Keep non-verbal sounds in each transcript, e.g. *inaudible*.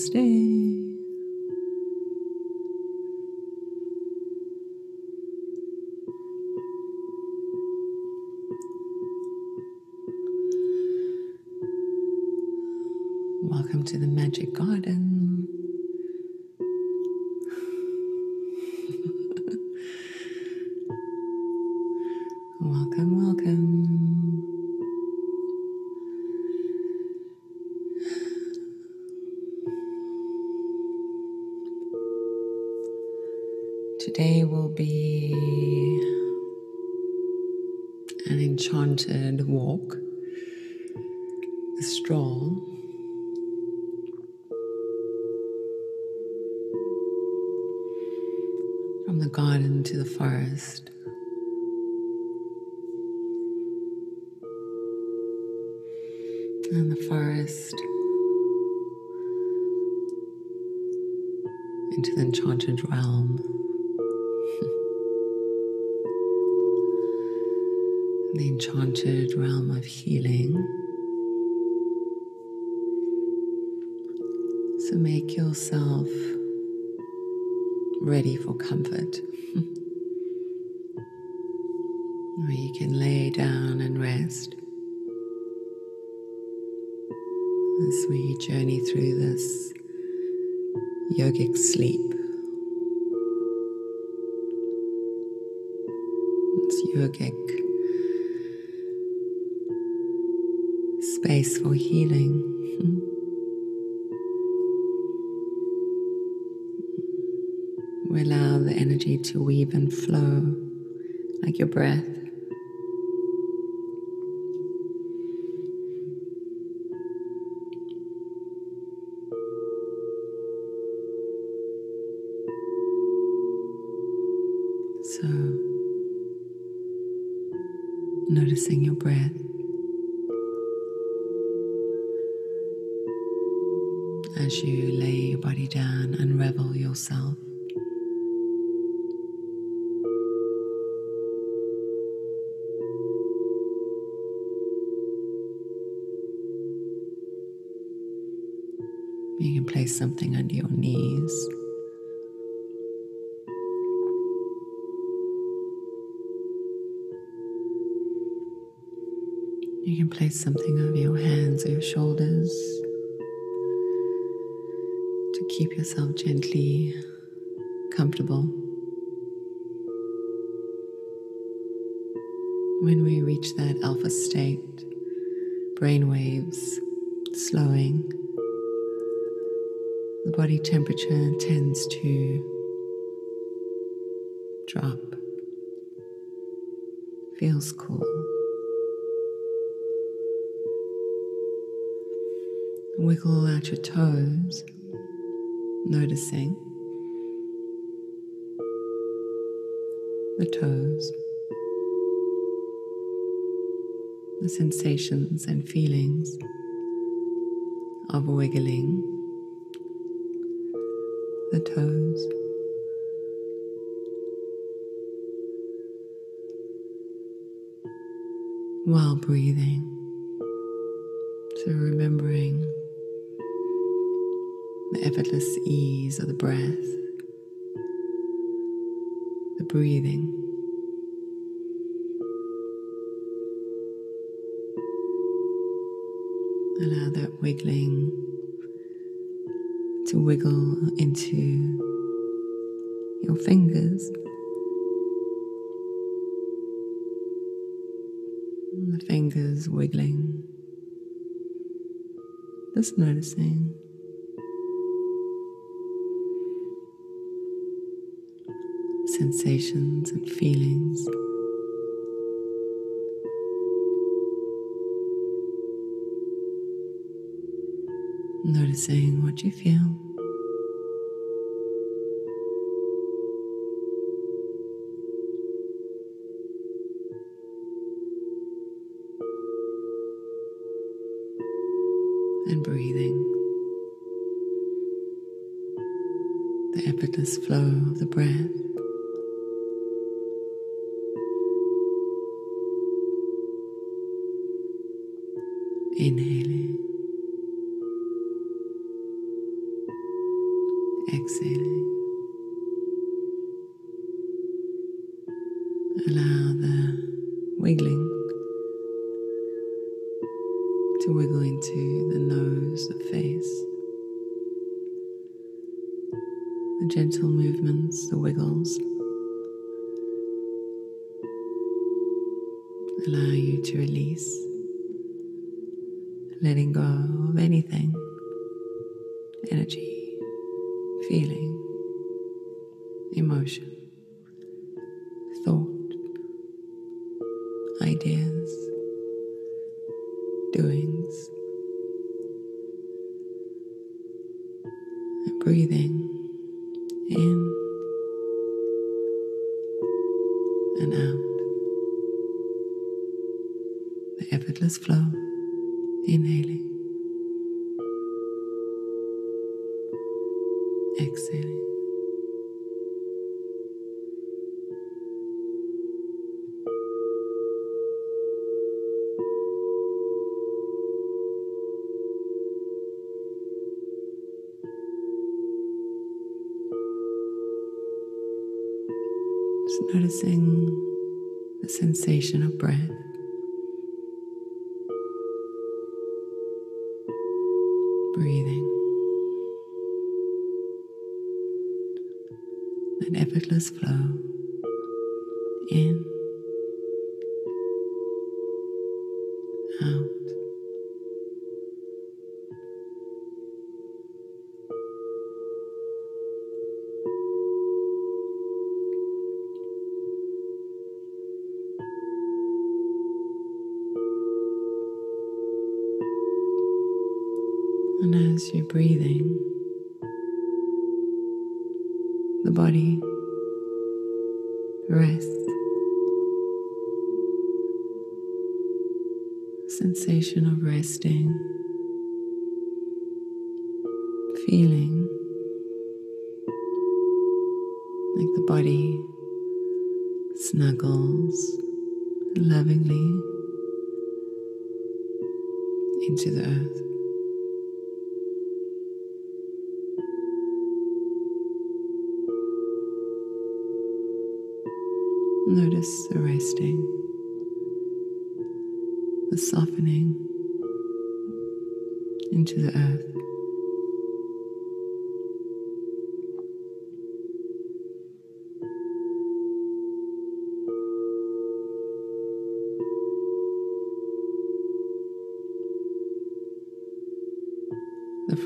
Namaste. The enchanted realm of healing. So make yourself ready for comfort. *laughs* Where you can lay down and rest as we journey through this yogic sleep. It's yogic space for healing. We allow the energy to weave and flow like your breath. Comfortable. When we reach that alpha state, brain waves slowing, the body temperature tends to drop, feels cool. Wiggle out your toes, noticing the toes, the sensations and feelings of wiggling the toes. While breathing, so remembering the effortless ease of the breath, breathing. Allow that wiggling to wiggle into your fingers. The fingers wiggling, just noticing. Sensations and feelings. Noticing what you feel. And breathing. The effortless flow noticing the sensation of breath. Breathing. An effortless flow.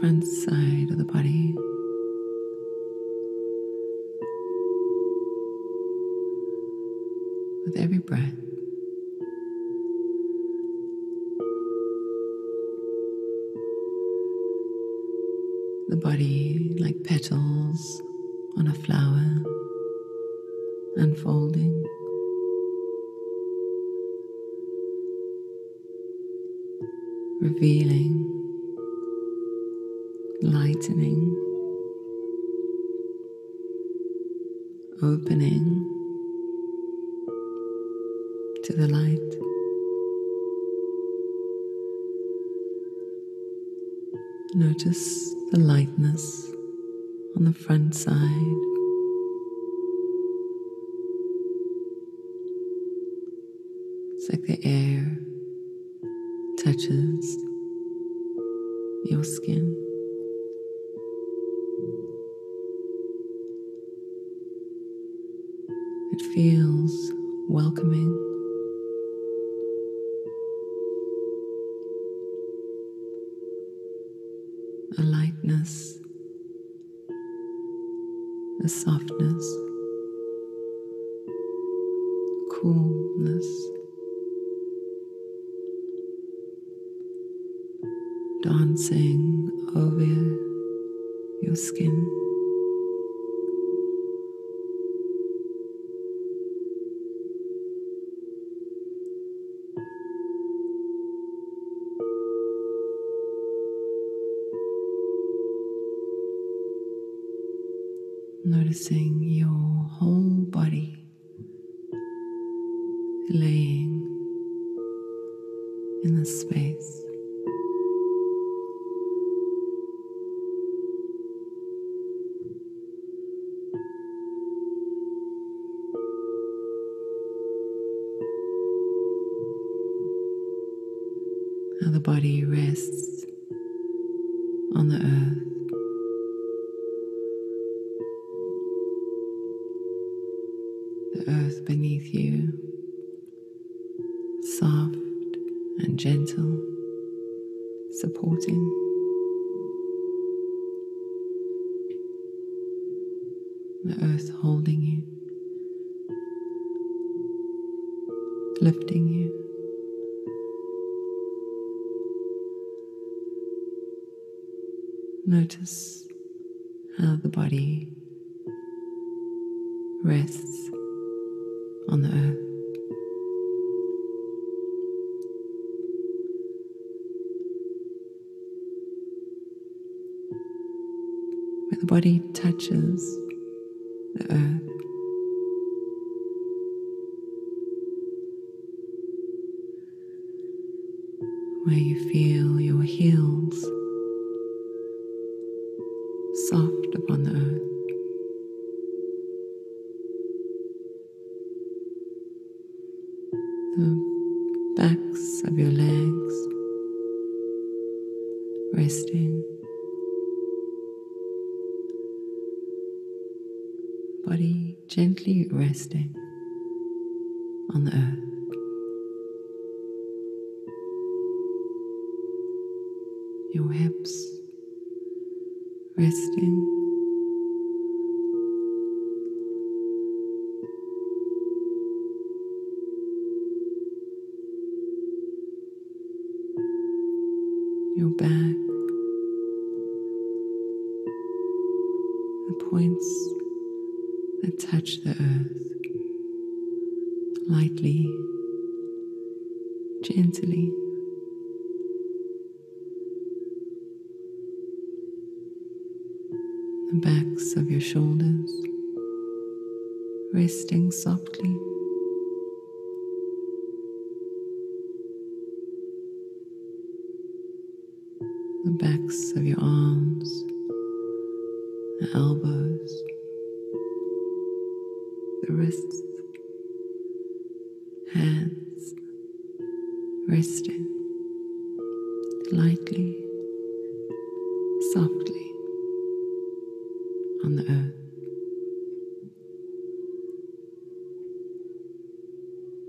front side of the body. With every breath, the body like petals on a flower unfolding. revealing passing over your skin. Noticing where you feel your heels.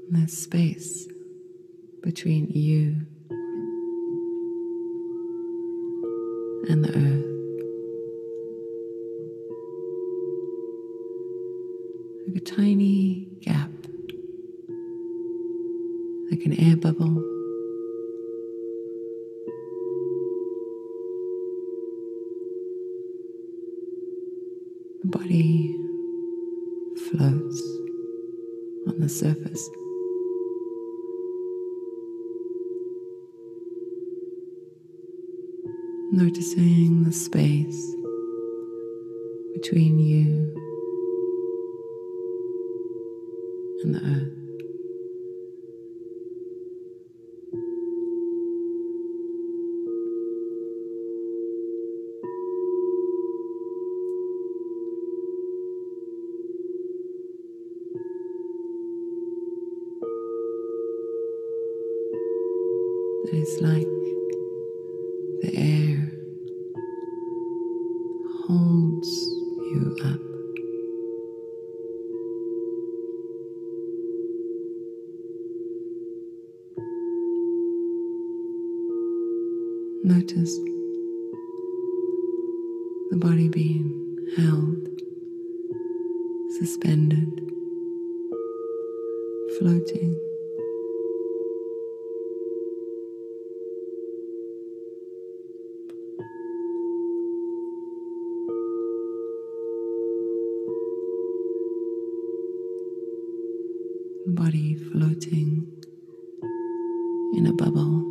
this space between you and the earth. body floating in a bubble.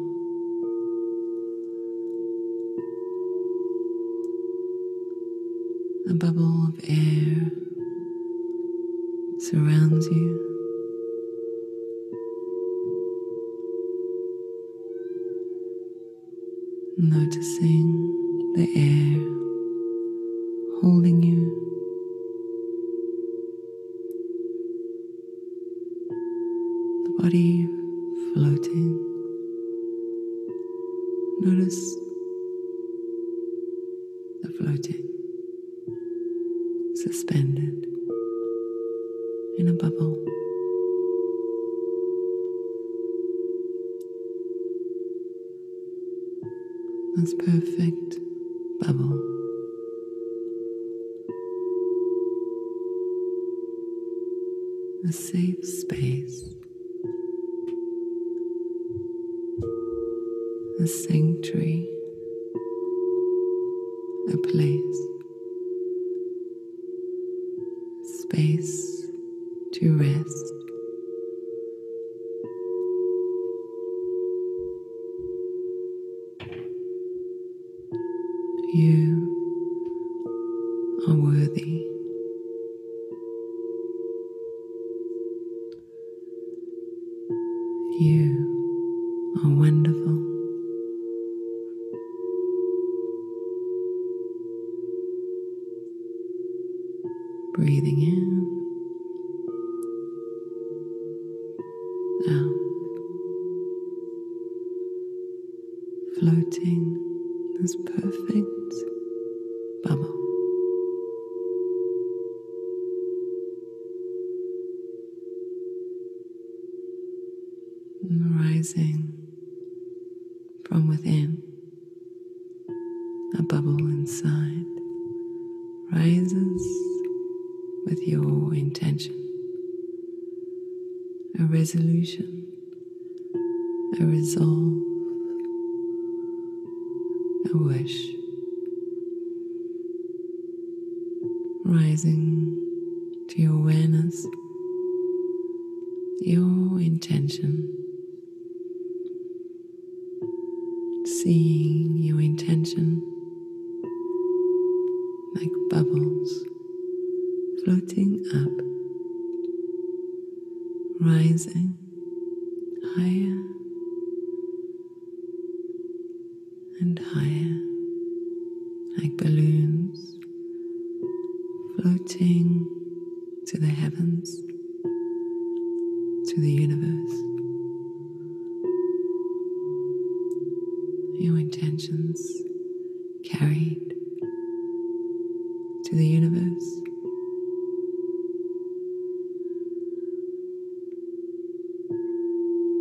you are wonderful.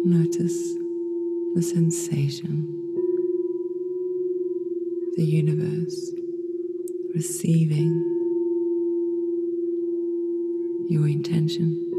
Notice the sensation. The universe receiving your intention.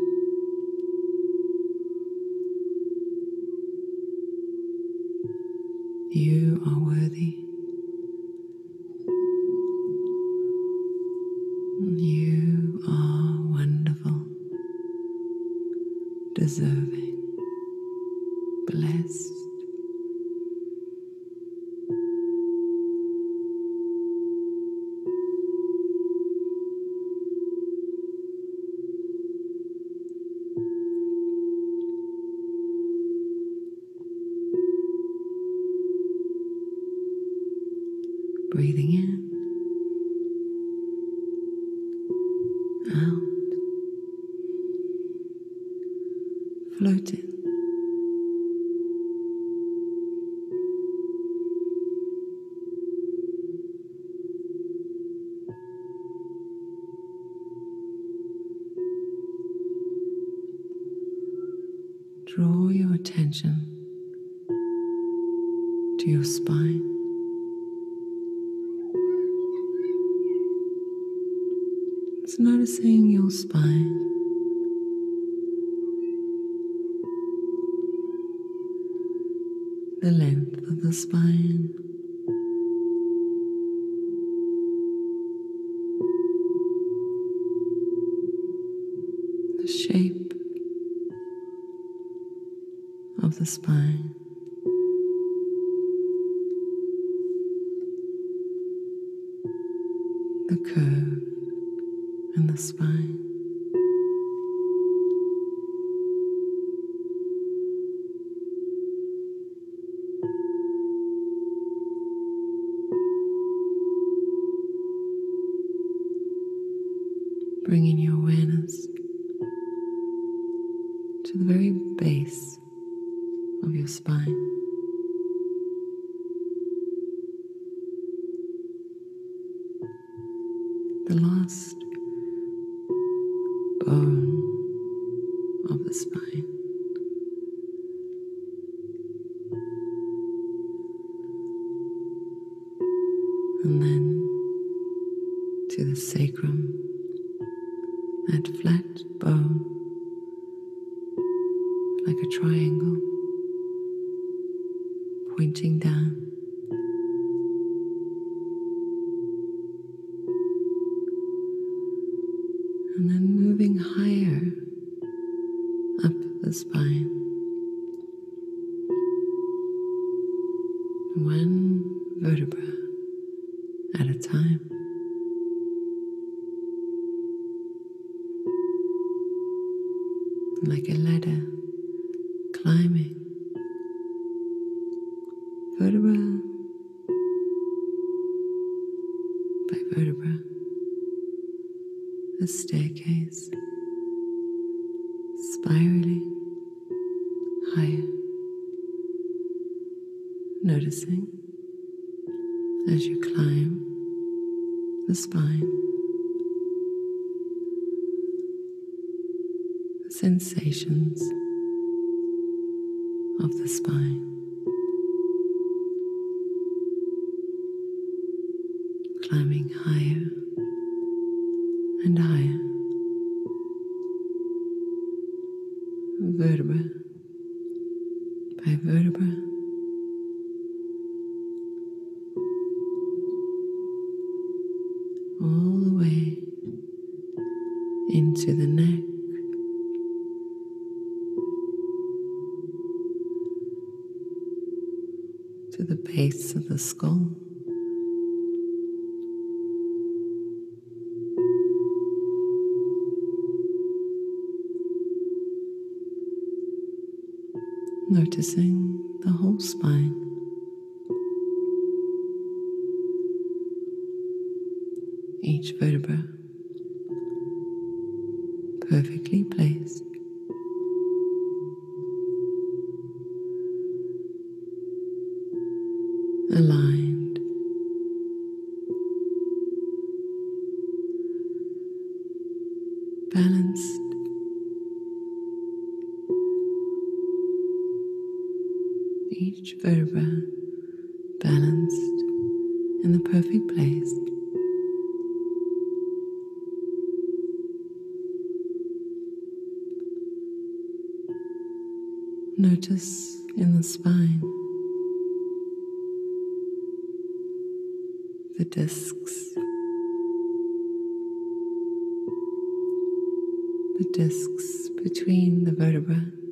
shape of the spine. The curve in the spine. coming. Vertebra. By vertebra, a staircase. Spiraling. Higher, noticing. As you climb the spine. The sensations. balanced. Each vertebra balanced in the perfect place. Notice in the spine the discs discs between the vertebrae.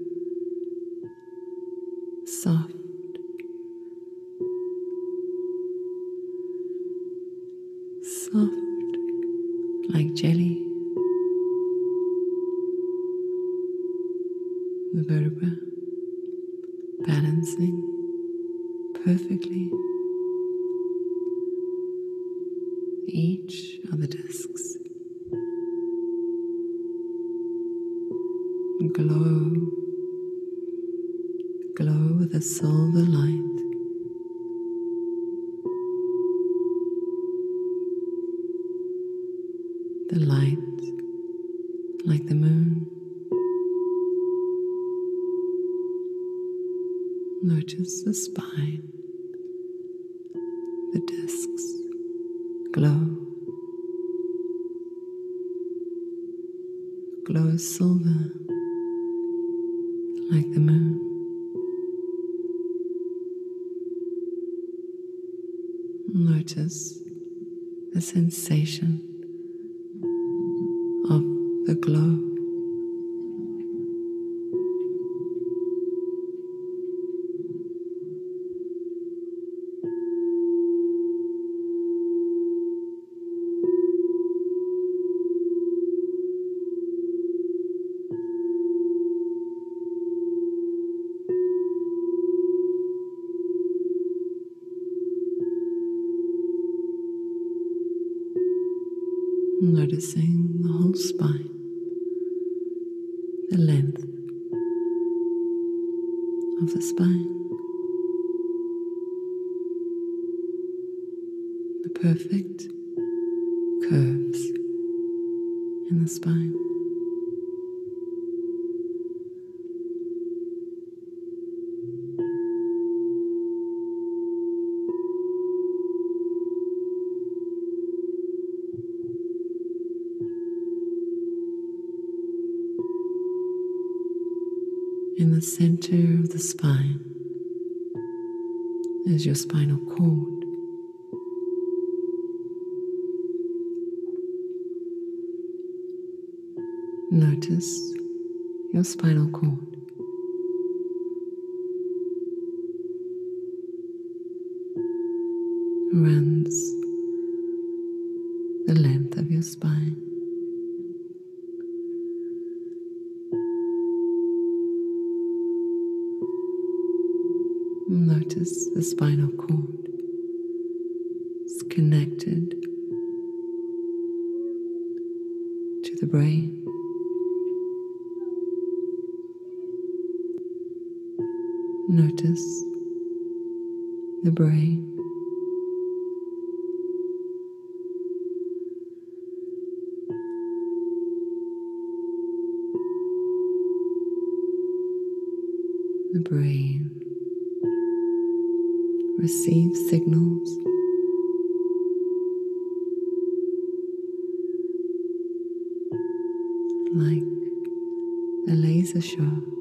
notice the sensation of the glow. Notice the spinal cord. It's connected to the brain. Notice the brain. The brain receive signals. Like a laser shot.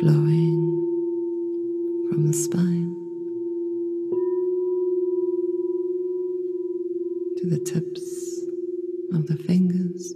flowing from the spine to the tips of the fingers.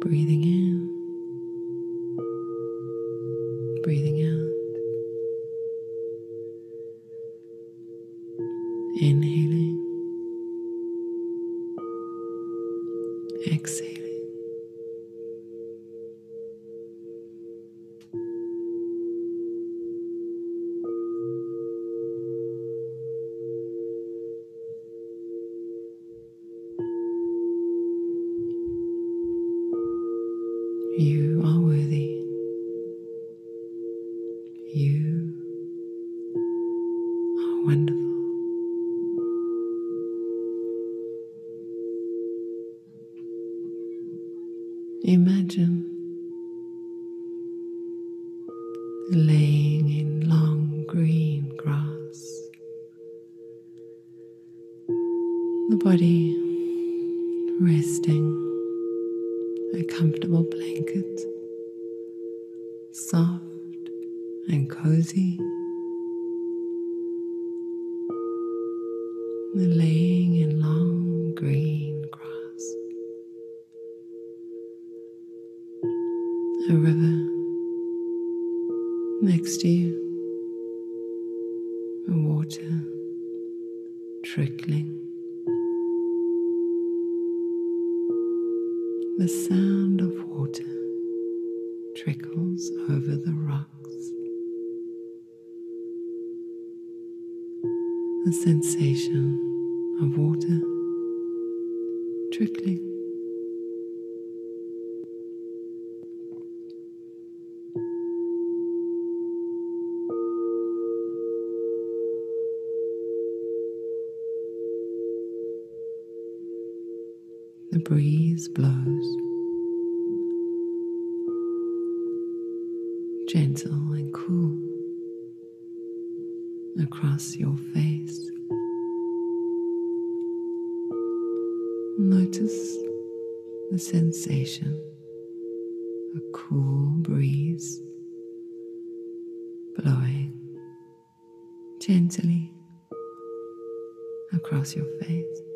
breathing in, breathing out. sensation of water trickling. The breeze blows, gentle and cool, across your face. sensation, a cool breeze blowing gently across your face.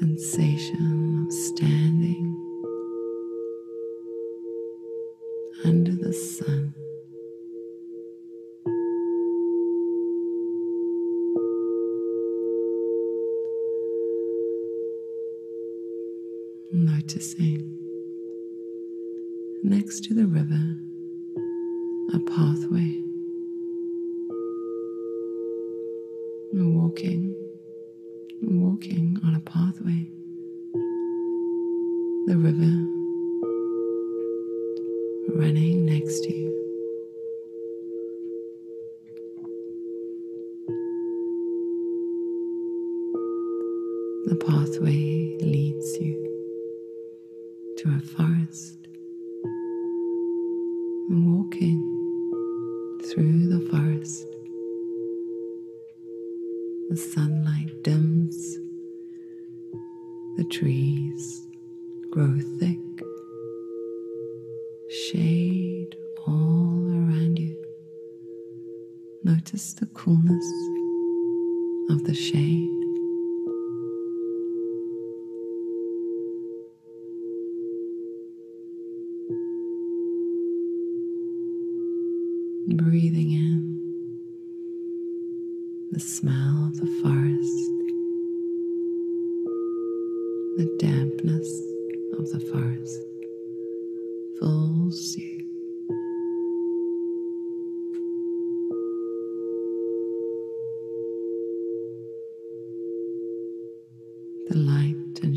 sensation of standing under the sun.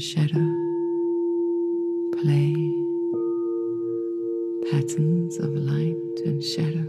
shadow, play, patterns of light and shadow.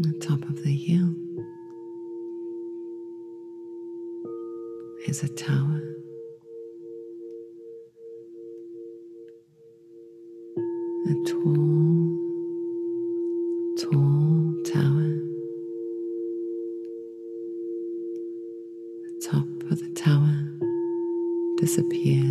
the top of the hill is a tower. A tall, tall tower. The top of the tower disappears.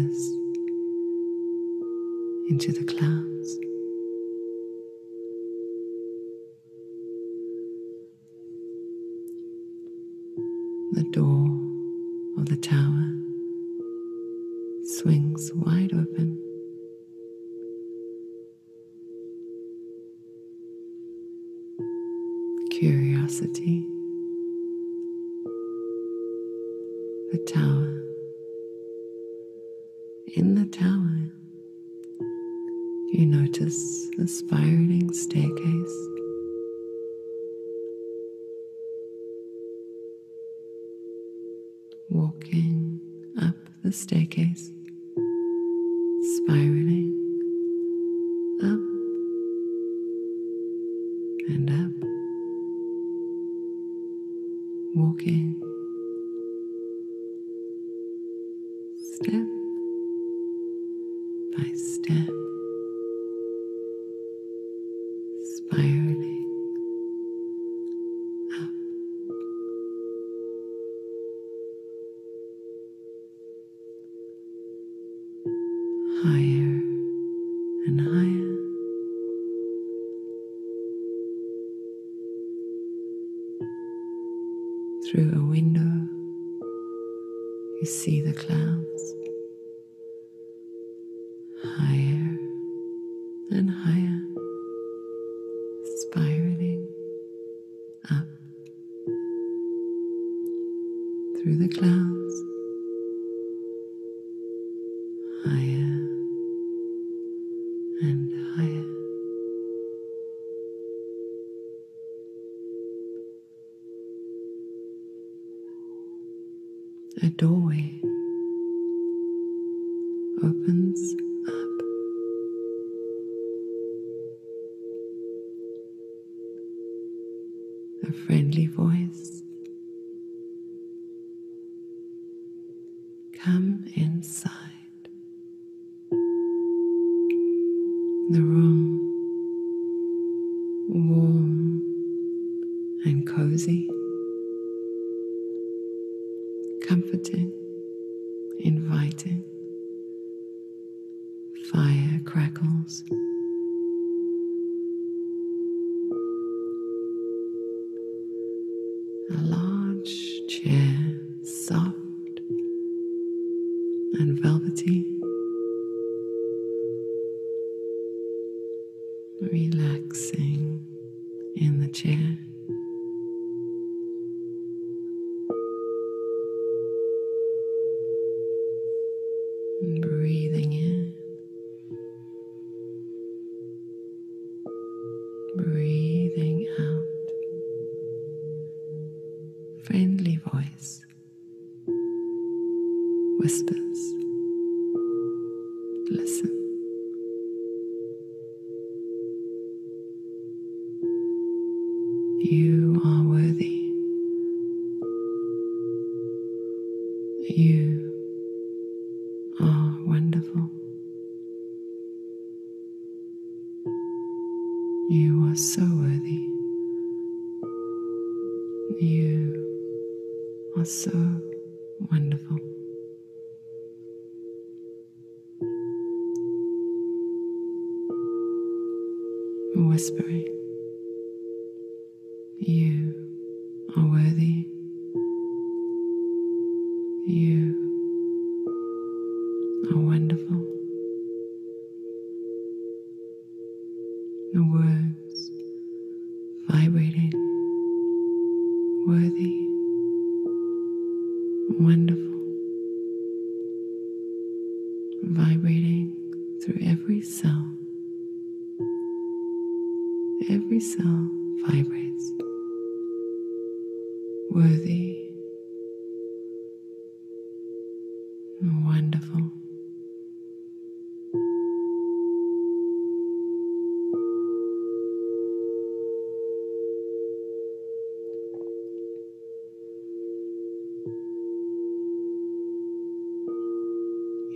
higher and higher. Through a window, you see the clouds.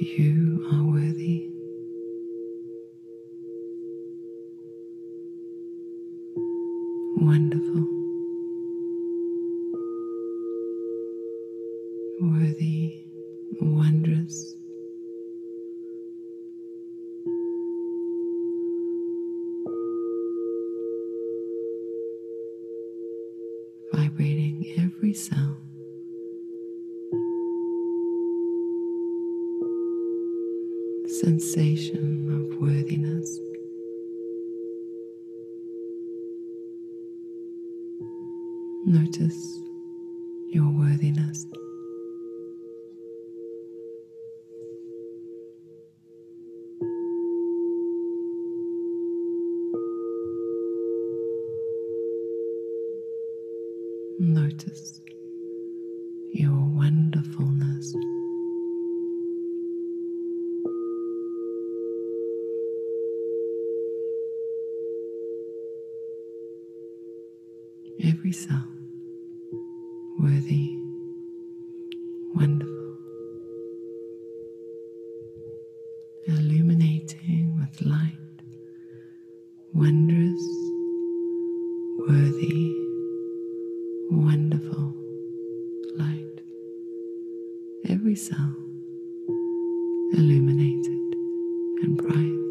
you. every cell illuminated and bright.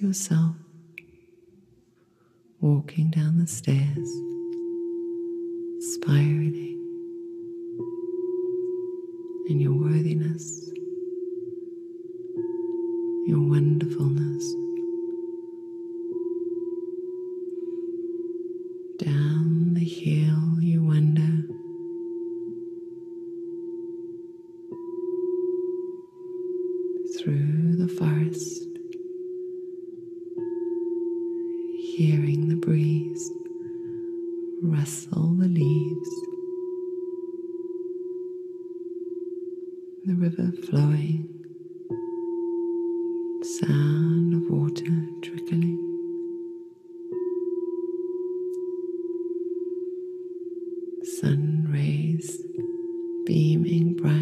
yourself. beaming bright.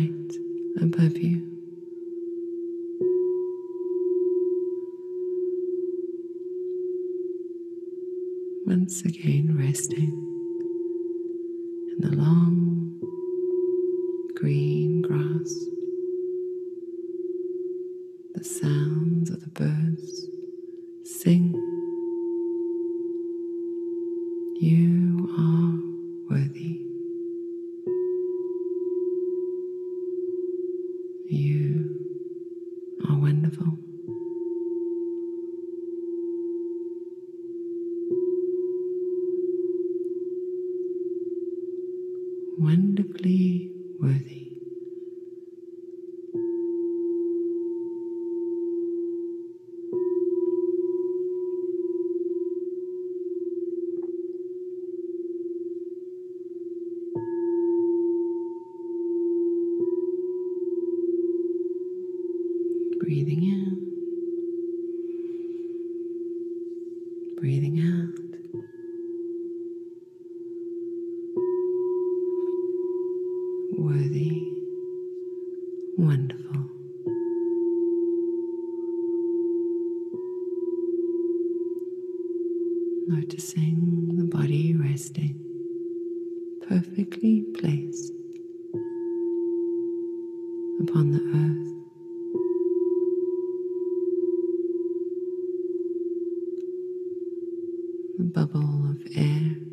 of air.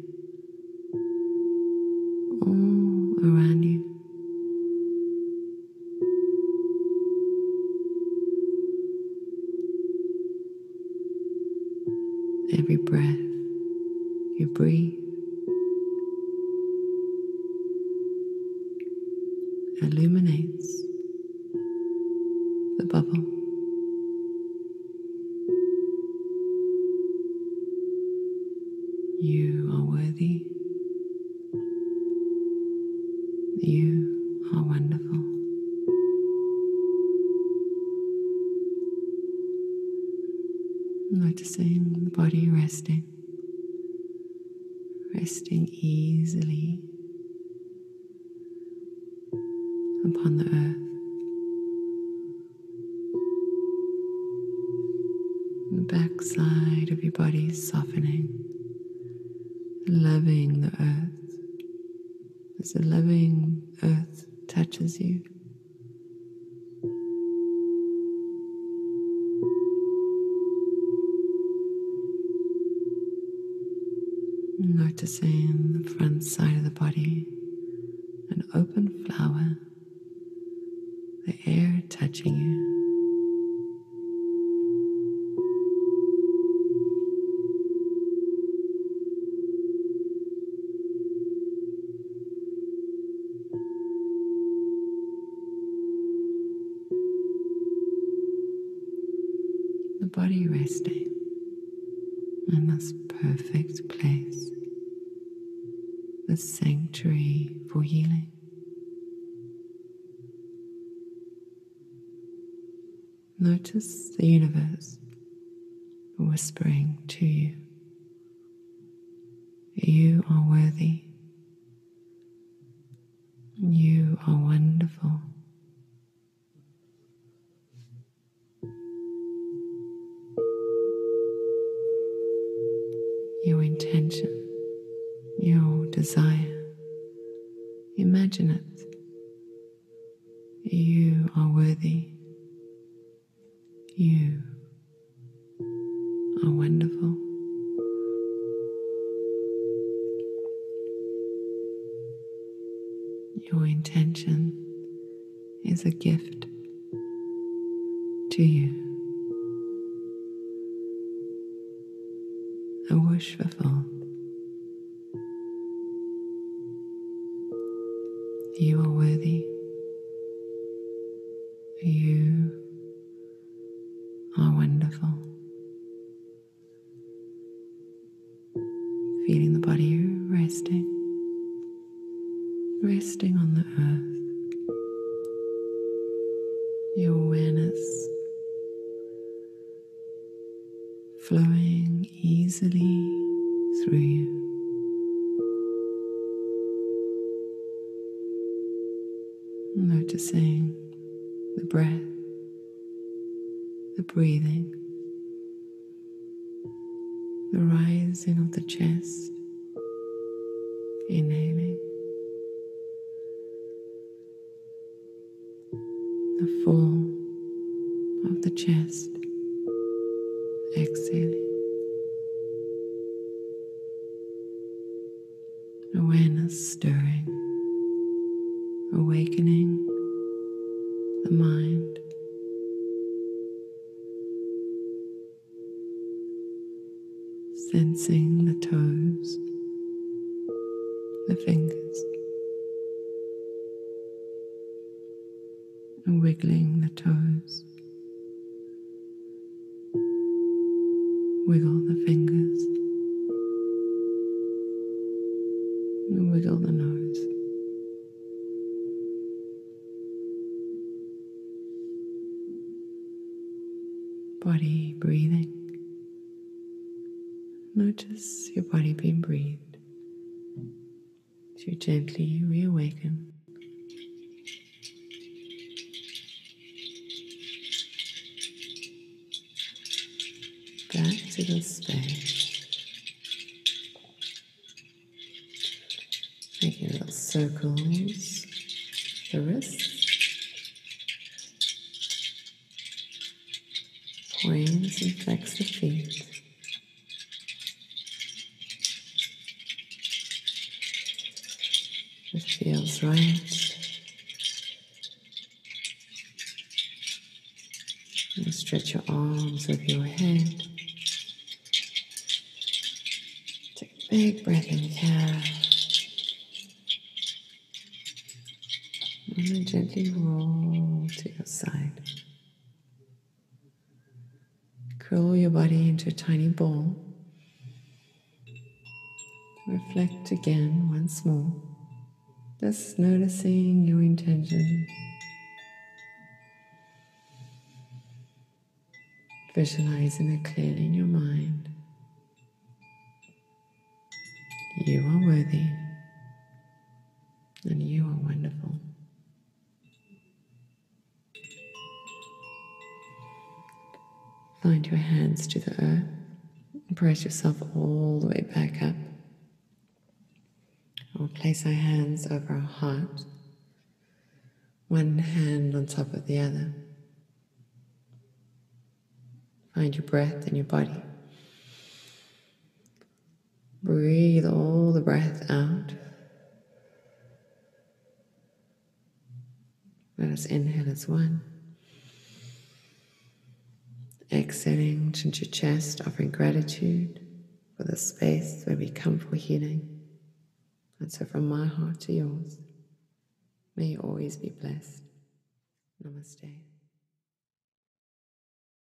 the body resting in this perfect place, the sanctuary for healing. Notice the universe whispering to you. You are worthy. Noticing the breath, the breathing, the rising of the chest, inhaling, the fall of the chest, exhaling. awareness stirring, awakening. Feels right. And stretch your arms over your head. Take a big breath in here. And then gently roll to your side. Curl your body into a tiny ball. Reflect again once more. Just noticing your intention. Visualizing it clearly in your mind. You are worthy and you are wonderful. Find your hands to the earth and press yourself all the way back up. Place our hands over our heart, one hand on top of the other. Find your breath in your body. Breathe all the breath out. Let us inhale as one. Exhaling into your chest, offering gratitude for the space where we come for healing. And so, from my heart to yours, may you always be blessed. Namaste.